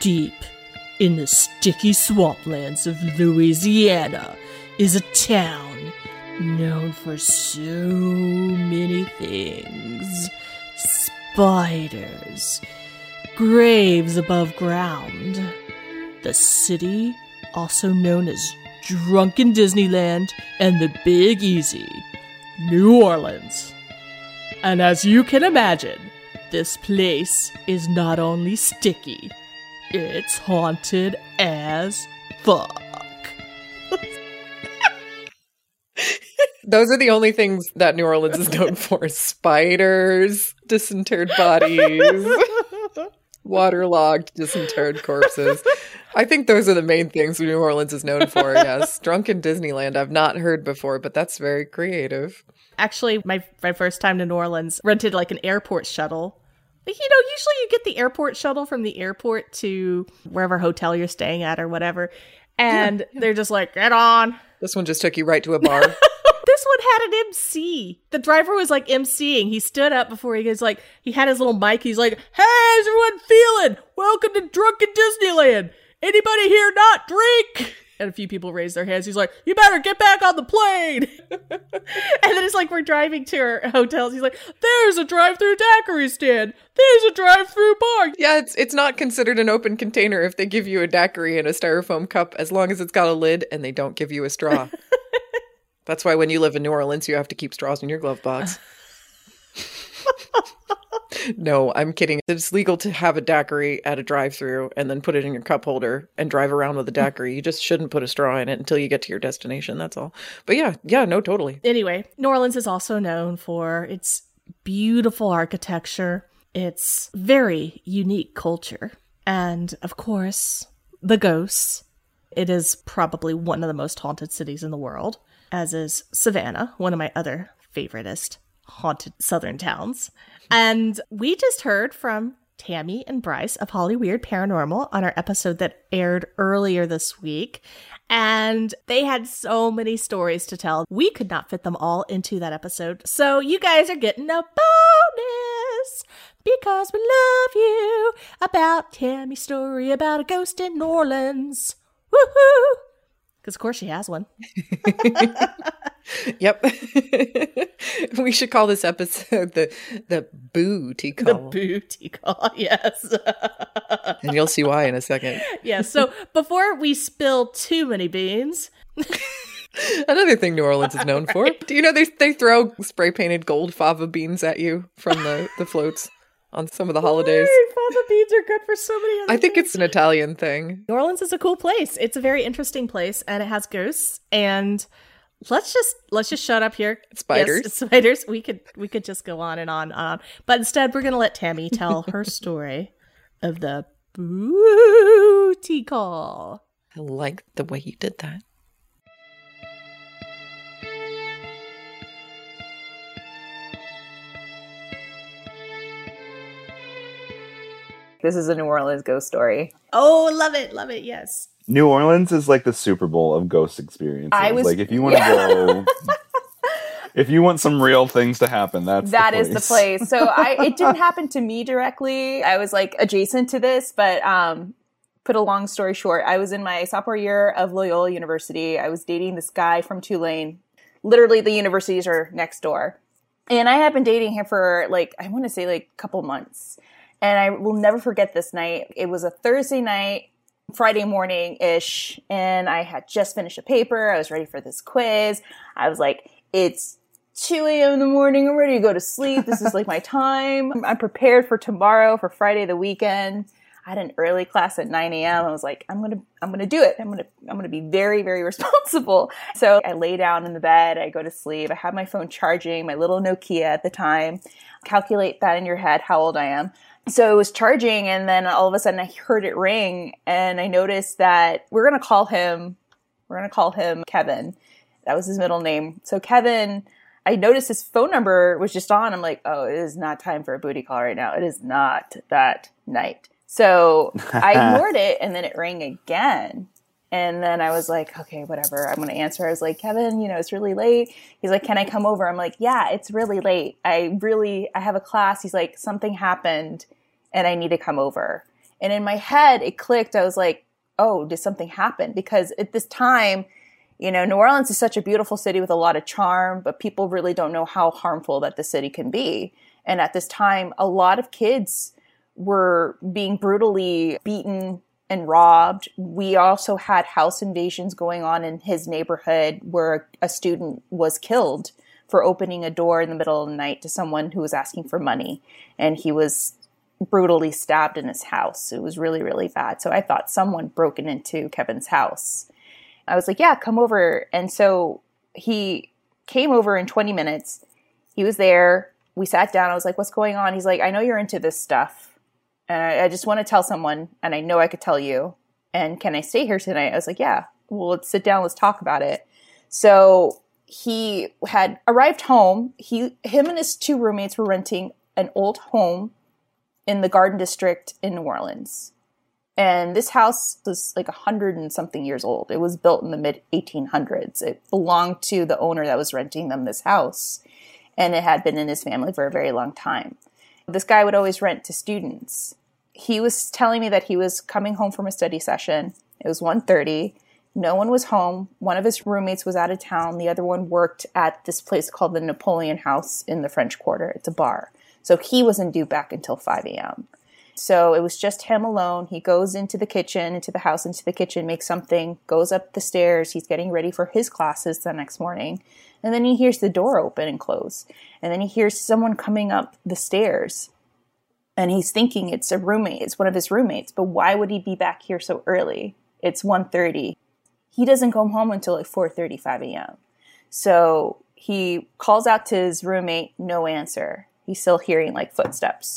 Deep in the sticky swamplands of Louisiana is a town known for so many things spiders, graves above ground. The city, also known as Drunken Disneyland and the Big Easy, New Orleans. And as you can imagine, this place is not only sticky, it's haunted as fuck. Those are the only things that New Orleans is known for spiders, disinterred bodies, waterlogged, disinterred corpses. I think those are the main things New Orleans is known for, yes. Drunken Disneyland, I've not heard before, but that's very creative. Actually, my my first time to New Orleans, rented like an airport shuttle. You know, usually you get the airport shuttle from the airport to wherever hotel you're staying at or whatever. And they're just like, get on. This one just took you right to a bar. This one had an MC. The driver was like MCing. He stood up before he goes like he had his little mic. He's like, "Hey, how's everyone feeling? Welcome to Drunken Disneyland. Anybody here not drink?" And a few people raise their hands. He's like, "You better get back on the plane." and then it's like we're driving to our hotels. He's like, "There's a drive-through daiquiri stand. There's a drive-through bar." yeah, it's it's not considered an open container if they give you a daiquiri in a styrofoam cup as long as it's got a lid and they don't give you a straw. That's why when you live in New Orleans, you have to keep straws in your glove box. no, I'm kidding. It's legal to have a daiquiri at a drive-through and then put it in your cup holder and drive around with a daiquiri. You just shouldn't put a straw in it until you get to your destination. That's all. But yeah, yeah, no, totally. Anyway, New Orleans is also known for its beautiful architecture, its very unique culture, and of course, the ghosts. It is probably one of the most haunted cities in the world, as is Savannah, one of my other favoriteest haunted southern towns. And we just heard from Tammie and Brice of Hollyweird Paranormal on our episode that aired earlier this week. And they had so many stories to tell. We could not fit them all into that episode. So you guys are getting a bonus because we love you about Tammie's story about a ghost in New Orleans. Woohoo! Because, of course, she has one. Yep. we should call this episode the the booty call. The booty call, yes. and you'll see why in a second. Yeah, So before we spill too many beans, Another thing New Orleans is known for. Do you know they they throw spray painted gold fava beans at you from the, the floats on some of the holidays? fava beans are good for so many other I think things. it's an Italian thing. New Orleans is a cool place. It's a very interesting place, and it has ghosts. And let's just let's just shut up here. Spiders. Yes, spiders. We could we could just go on and on and on. But instead, we're gonna let Tammie tell her story of the booty call. I like the way you did that. This is a New Orleans ghost story. Oh, love it, love it. Yes. New Orleans is like the Super Bowl of ghost experiences. I was- like if you want to go if you want some real things to happen, that's That the is the place. So I it didn't happen to me directly. I was like adjacent to this, but um put a long story short, I was in my sophomore year of Loyola University. I was dating this guy from Tulane. Literally the universities are next door. And I had been dating him for like I want to say like a couple months. And I will never forget this night. It was a Thursday night, Friday morning ish, and I had just finished a paper. I was ready for this quiz. I was like, it's 2 a.m. in the morning. I'm ready to go to sleep. This is like my time. I'm prepared for tomorrow, for Friday, the weekend. I had an early class at 9 a.m. I was like, I'm gonna, I'm gonna do it. I'm gonna, I'm gonna be very, very responsible. So I lay down in the bed. I go to sleep. I have my phone charging, my little Nokia at the time. Calculate that in your head, how old I am. So it was charging, and then all of a sudden I heard it ring, and I noticed that we're gonna call him, we're gonna call him Kevin. That was his middle name. So Kevin, I noticed his phone number was just on. I'm like, oh, it is not time for a booty call right now. It is not that night. So I ignored it, and then it rang again. And then I was like, okay, whatever. I'm going to answer. I was like, Kevin, you know, it's really late. He's like, can I come over? I'm like, yeah, it's really late. I really, I have a class. He's like, something happened and I need to come over. And in my head, it clicked. I was like, oh, did something happen? Because at this time, you know, New Orleans is such a beautiful city with a lot of charm, but people really don't know how harmful that the city can be. And at this time, a lot of kids were being brutally beaten and robbed. We also had house invasions going on in his neighborhood where a student was killed for opening a door in the middle of the night to someone who was asking for money. And he was brutally stabbed in his house. It was really, really bad. So I thought someone broken into Kevin's house. I was like, yeah, come over. And so he came over in 20 minutes. He was there. We sat down. I was like, what's going on? He's like, I know you're into this stuff. And I, I just want to tell someone, and I know I could tell you. And can I stay here tonight? I was like, yeah. Well, let's sit down. Let's talk about it. So he had arrived home. He, him, and his two roommates were renting an old home in the Garden District in New Orleans. And this house was like a hundred and something years old. It was built in the mid 1800s. It belonged to the owner that was renting them this house, and it had been in his family for a very long time. This guy would always rent to students. He was telling me that he was coming home from a study session. It was 1:30. No one was home. One of his roommates was out of town. The other one worked at this place called the Napoleon House in the French Quarter. It's a bar. So he wasn't due back until 5 a.m. So it was just him alone. He goes into the kitchen, into the house, into the kitchen, makes something, goes up the stairs. He's getting ready for his classes the next morning. And then he hears the door open and close. And then he hears someone coming up the stairs. And he's thinking it's a roommate, it's one of his roommates. But why would he be back here so early? It's 1.30. He doesn't come home until like 4.35 a.m. So he calls out to his roommate, no answer he's still hearing like footsteps.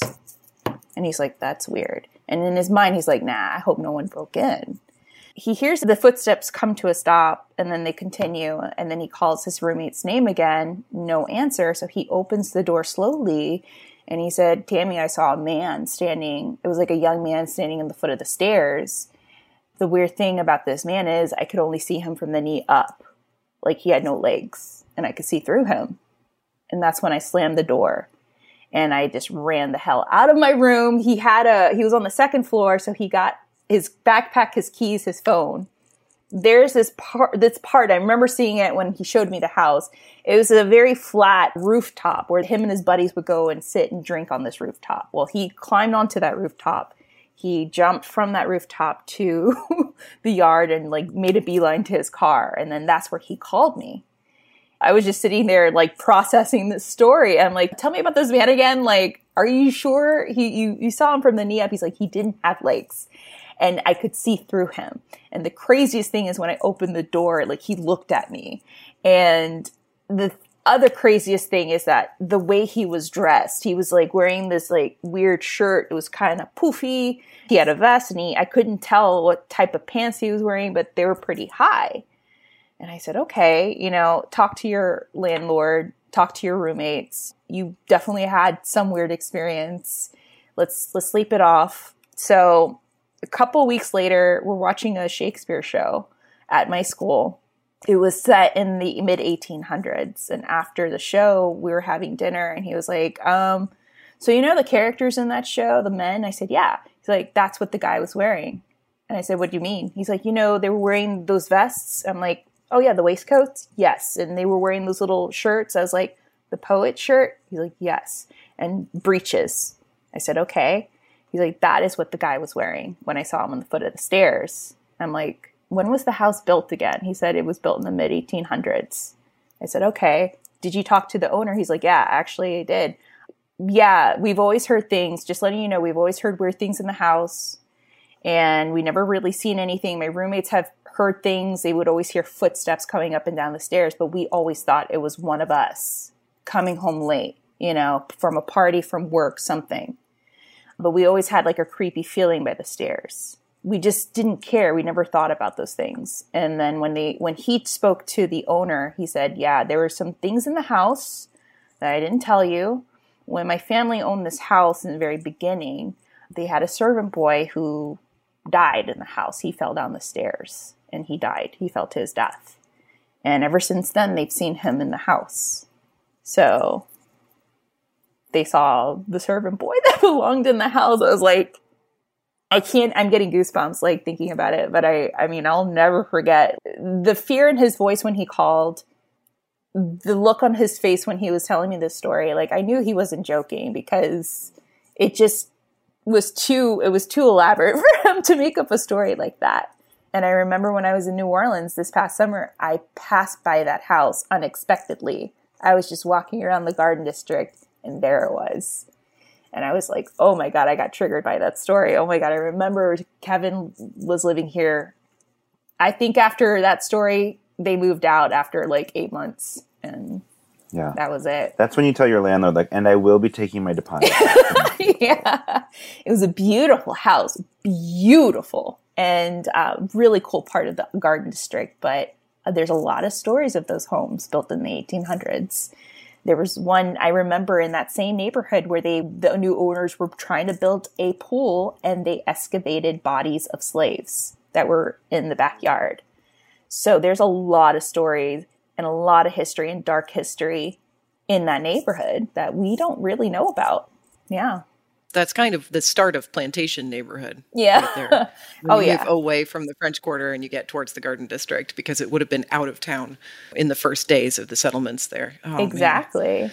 And he's like, that's weird. And in his mind, he's like, nah, I hope no one broke in. He hears the footsteps come to a stop and then they continue. And then he calls his roommate's name again, no answer. So he opens the door slowly and he said, Tammie, I saw a man standing. It was like a young man standing in the foot of the stairs. The weird thing about this man is I could only see him from the knee up. Like he had no legs and I could see through him. And that's when I slammed the door and I just ran the hell out of my room. He had a he was on the second floor, so he got his backpack, his keys, his phone. There's this part this part I remember seeing it when he showed me the house. It was a very flat rooftop where him and his buddies would go and sit and drink on this rooftop. Well, he climbed onto that rooftop. He jumped from that rooftop to the yard and like made a beeline to his car, and then that's where he called me. I was just sitting there like processing this story. I'm like, tell me about this man again. Like, are you sure he you you saw him from the knee up? He's like, he didn't have legs. And I could see through him. And the craziest thing is when I opened the door, like he looked at me. And the other craziest thing is that the way he was dressed, he was like wearing this like weird shirt. It was kind of poofy. He had a vest and he, I couldn't tell what type of pants he was wearing, but they were pretty high. And I said, okay, you know, talk to your landlord, talk to your roommates. You definitely had some weird experience. Let's let's sleep it off. So A couple weeks later, we're watching a Shakespeare show at my school. It was set in the mid 1800s. And after the show, we were having dinner, and he was like, um, So, you know the characters in that show, the men? I said, Yeah. He's like, That's what the guy was wearing. And I said, What do you mean? He's like, You know, they were wearing those vests. I'm like, Oh, yeah, the waistcoats? Yes. And they were wearing those little shirts. I was like, The poet shirt? He's like, Yes. And breeches. I said, Okay. He's like, That is what the guy was wearing when I saw him on the foot of the stairs. I'm like, When was the house built again? He said it was built in the mid 1800s. I said, Okay. Did you talk to the owner? He's like, Yeah, actually, I did. Yeah, we've always heard things. Just letting you know, we've always heard weird things in the house and we never really seen anything. My roommates have heard things. They would always hear footsteps coming up and down the stairs, but we always thought it was one of us coming home late, you know, from a party, from work, something. But we always had like a creepy feeling by the stairs. We just didn't care. We never thought about those things. And then when they when he spoke to the owner, he said, "Yeah, there were some things in the house that I didn't tell you. When my family owned this house in the very beginning, they had a servant boy who died in the house. He fell down the stairs and he died. He fell to his death. And ever since then, they've seen him in the house. So they saw the servant boy that belonged in the house. I was like, I can't, I'm getting goosebumps like thinking about it. But I, I mean, I'll never forget the fear in his voice when he called, the look on his face when he was telling me this story. Like, I knew he wasn't joking because it just was too it was too elaborate for him to make up a story like that. And I remember when I was in New Orleans this past summer, I passed by that house unexpectedly. I was just walking around the garden district and there it was. And I was like, "Oh my god, I got triggered by that story. Oh my god, I remember Kevin was living here. I think after that story, they moved out after like 8 months and Yeah. that was it. That's when you tell your landlord, like, and I will be taking my deposit. yeah. It was a beautiful house, beautiful, and uh, really cool part of the garden district. But uh, there's a lot of stories of those homes built in the 1800s. There was one I remember in that same neighborhood where they the new owners were trying to build a pool and they excavated bodies of slaves that were in the backyard. So there's a lot of stories and a lot of history and dark history in that neighborhood that we don't really know about. Yeah. That's kind of the start of plantation neighborhood. Yeah. Right there. Oh, you yeah. move away from the French Quarter and you get towards the Garden District because it would have been out of town in the first days of the settlements there. Oh, man. exactly.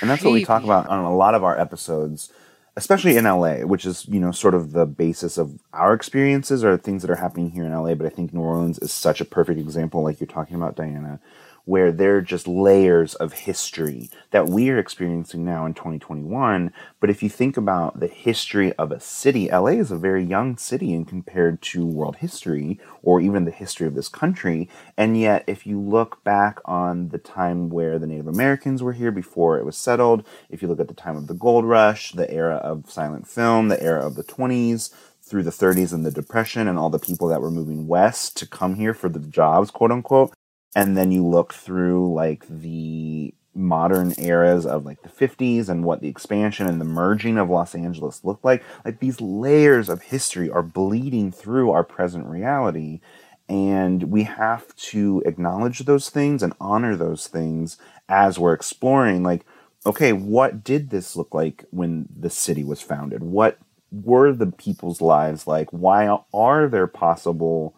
And that's what we talk about on a lot of our episodes, especially in LA, which is, you know, sort of the basis of our experiences or things that are happening here in LA. But I think New Orleans is such a perfect example, like you're talking about, Diana, where they're just layers of history that we are experiencing now in 2021. But if you think about the history of a city, LA is a very young city in compared to world history or even the history of this country. And yet, if you look back on the time where the Native Americans were here before it was settled, if you look at the time of the gold rush, the era of silent film, the era of the 20s, through the 30s and the depression and all the people that were moving west to come here for the jobs quote unquote and then you look through like the modern eras of like the 50s and what the expansion and the merging of Los Angeles looked like like these layers of history are bleeding through our present reality and we have to acknowledge those things and honor those things as we're exploring like okay what did this look like when the city was founded? What were the people's lives like? Why are there possible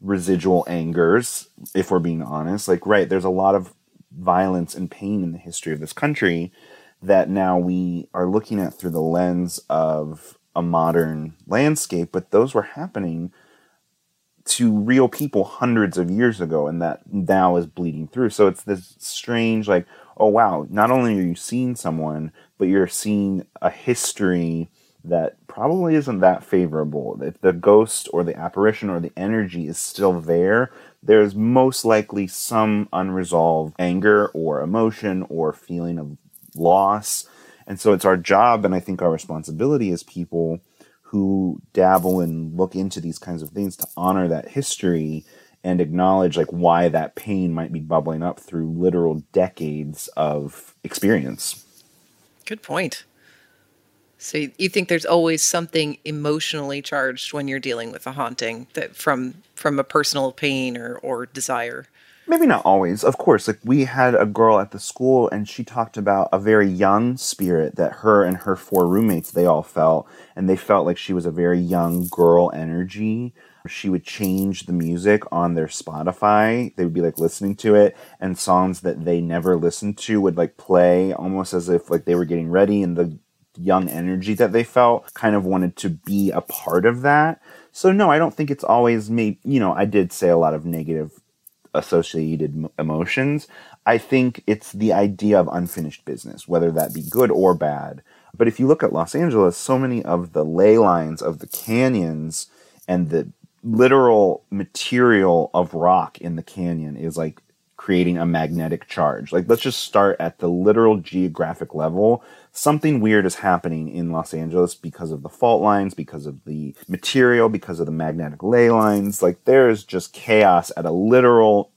residual angers, if we're being honest. Like, right, there's a lot of violence and pain in the history of this country that now we are looking at through the lens of a modern landscape, but those were happening to real people hundreds of years ago, and that now is bleeding through. So it's this strange, like, oh wow, not only are you seeing someone, but you're seeing a history that probably isn't that favorable. If the ghost or the apparition or the energy is still there, there's most likely some unresolved anger or emotion or feeling of loss. And so it's our job, and I think our responsibility as people who dabble and look into these kinds of things to honor that history and acknowledge like why that pain might be bubbling up through literal decades of experience. Good point. So you- think there's always something emotionally charged when you're dealing with a haunting that from from a personal pain or or desire. maybe not always. Of course like we had a girl at the school and she talked about a very young spirit that her and her four roommates they all felt and they felt like she was a very young girl energy. She would change the music on their spotify. They would be like listening to it and songs that they never listened to would like play almost as if like they were getting ready and the young energy that they felt kind of wanted to be a part of that so no i don't think it's always me you know i did say a lot of negative associated emotions. I think it's the idea of unfinished business, whether that be good or bad. But if you look at Los Angeles, so many of the ley lines of the canyons and the literal material of rock in the canyon is like creating a magnetic charge. Like, let's just start at the literal geographic level. Something weird is happening in Los Angeles because of the fault lines, because of the material, because of the magnetic ley lines. Like, there is just chaos at a literal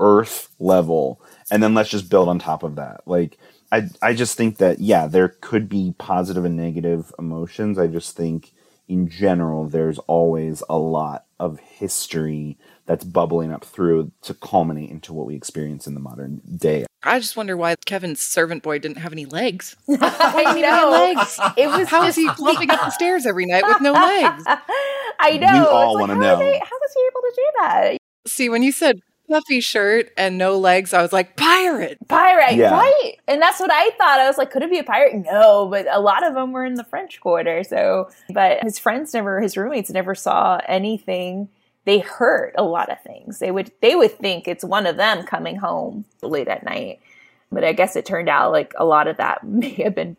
earth level. And then let's just build on top of that. Like, I, I just think that, yeah, there could be positive and negative emotions. I just think in general, there's always a lot of history that's bubbling up through to culminate into what we experience in the modern day. I just wonder why Kevin's servant boy didn't have any legs. I know. legs. It was How is just he clumping up the stairs every night with no legs? I know. We all like, wanna how know. they- how was he able to do that? See, when you said puffy shirt and no legs, I was like, pirate. Pirate, Yeah. right? And that's what I thought. I was like, could it be a pirate? No, but a lot of them were in the French Quarter. So, but his friends never, his roommates never saw anything. They heard a lot of things. They would, they would think it's one of them coming home late at night. But I guess it turned out like a lot of that may have been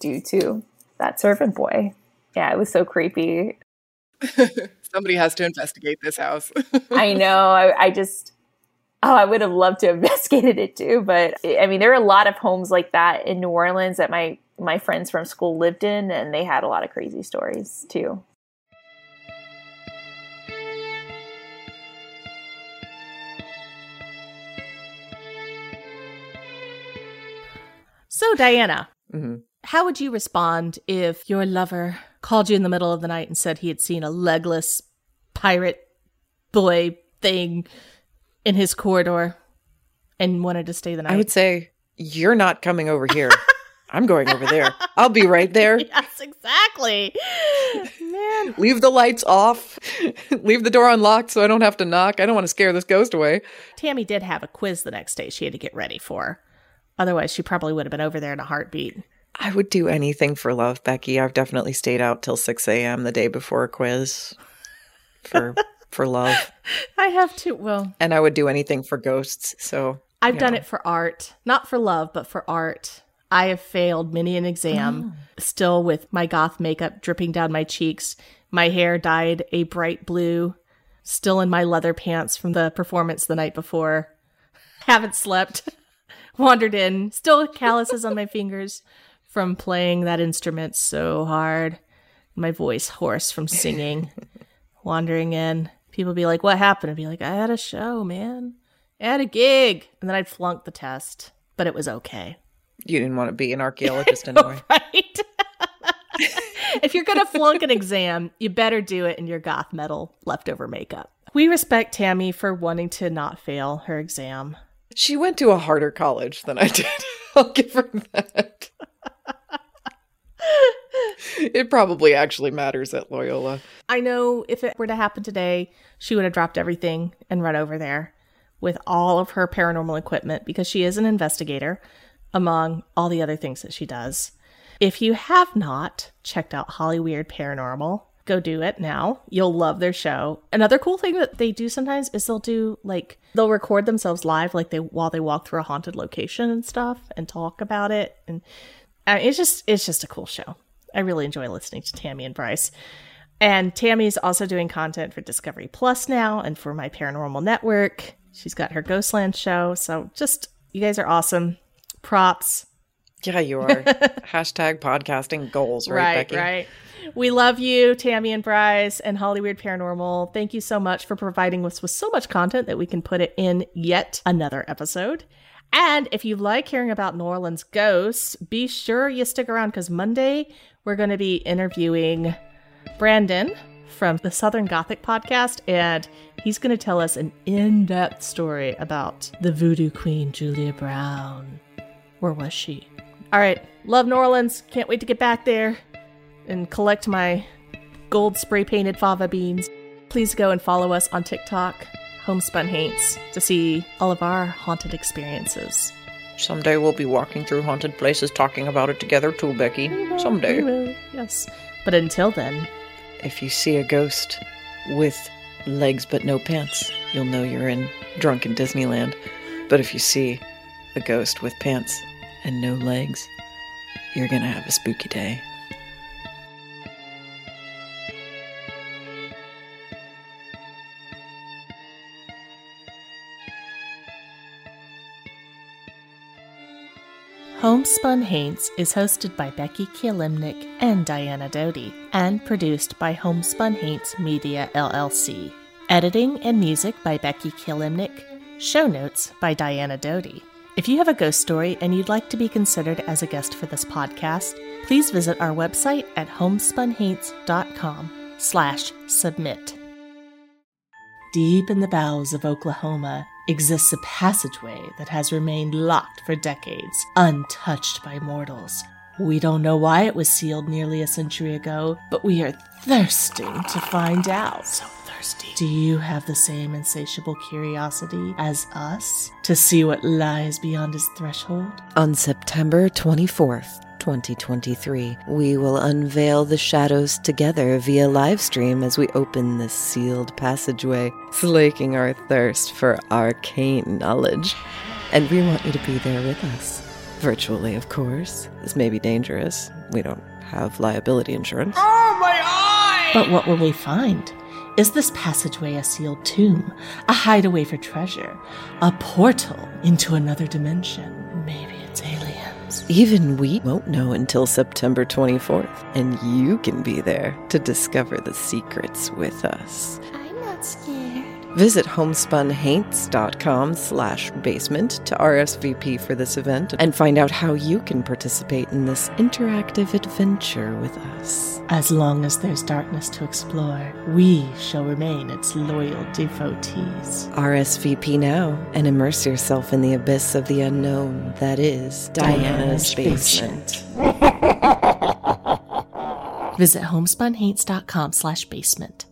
due to that servant boy. Yeah, it was so creepy. Somebody has to investigate this house. I know. I, I just, oh, I would have loved to have investigated it too. But I mean, there are a lot of homes like that in New Orleans that my my friends from school lived in, and they had a lot of crazy stories too. So, Diana, Mhm. how would you respond if your lover called you in the middle of the night and said he had seen a legless pirate boy thing in his corridor and wanted to stay the night? I would say, You're not coming over here. I'm going over there. I'll be right there. yes, exactly. Man, Leave the lights off. Leave the door unlocked so I don't have to knock. I don't want to scare this ghost away. Tammie did have a quiz the next day she had to get ready for. Otherwise, she probably would have been over there in a heartbeat. I would do anything for love, Becky. I've definitely stayed out till 6 a.m. the day before a quiz for for love. I have to. Well, And I would do anything for ghosts. So I've done know. it for art, not for love, but for art. I have failed many an exam, oh. still with my goth makeup dripping down my cheeks, my hair dyed a bright blue, still in my leather pants from the performance the night before. Haven't slept, wandered in, still calluses on my fingers from playing that instrument so hard. My voice hoarse from singing, wandering in. People be like, What happened? I'd be like, I had a show, man. I had a gig. And then I'd flunk the test, but it was okay. You didn't want to be an archaeologist anyway. Right? if you're going to flunk an exam, you better do it in your goth metal leftover makeup. We respect Tammie for wanting to not fail her exam. She went to a harder college than I did. I'll give her that. It probably actually matters at Loyola. I know if it were to happen today, she would have dropped everything and run over there with all of her paranormal equipment because she is an investigator among all the other things that she does. If you have not checked out Hollyweird Paranormal, go do it now. You'll love their show. Another cool thing that they do sometimes is they'll do like they'll record themselves live like they while they walk through a haunted location and stuff and talk about it and uh, it's just it's just a cool show. I really enjoy listening to Tammie and Brice. And Tammie's also doing content for Discovery Plus now and for my paranormal network. She's got her Ghostland show. So just, you guys are awesome. Props. Yeah, you are. Hashtag podcasting goals, right, Becky? right. We love you, Tammie and Brice and Hollyweird Paranormal. Thank you so much for providing us with so much content that we can put it in yet another episode. And if you like hearing about New Orleans ghosts, be sure you stick around because Monday we're going to be interviewing Brandon from the Southern Gothic podcast, and he's going to tell us an in depth story about the voodoo queen, Julia Brown. Where was she? All right, love New Orleans. Can't wait to get back there and collect my gold spray painted fava beans. Please go and follow us on TikTok, Homespun Haints, to see all of our haunted experiences. Someday we'll be walking through haunted places talking about it together too, Becky. We Someday. will, yes. But until then, If you see a ghost with legs but no pants, you'll know you're in drunken Disneyland. But if you see a ghost with pants and no legs, you're gonna have a spooky day. Homespun Haints is hosted by Becky Kielimnik and Diana Doty, and produced by Homespun Haints Media LLC. Editing and music by Becky Kielimnik. Show notes by Diana Doty. If you have a ghost story and you'd like to be considered as a guest for this podcast, please visit our website at homespunhaints.com slash submit. Deep in the bowels of Oklahoma exists a passageway that has remained locked for decades, untouched by mortals. We don't know why it was sealed nearly a century ago, but we are thirsting to find out. So thirsty. Do you have the same insatiable curiosity as us to see what lies beyond his threshold? On September 24th, 2023, we will unveil the shadows together via livestream as we open this sealed passageway, slaking our thirst for arcane knowledge. And we want you to be there with us. Virtually, of course. This may be dangerous. We don't have liability insurance. Oh, my eye! But what will we find? Is this passageway a sealed tomb, a hideaway for treasure, a portal into another dimension? Maybe Even we won't know until September 24th, and you can be there to discover the secrets with us. I'm not scared. Visit homespunhaints.com slash basement to RSVP for this event and find out how you can participate in this interactive adventure with us. As long as there's darkness to explore, we shall remain its loyal devotees. RSVP now and immerse yourself in the abyss of the unknown that is Diana's, Diana's basement. Visit homespunhaints.com slash basement.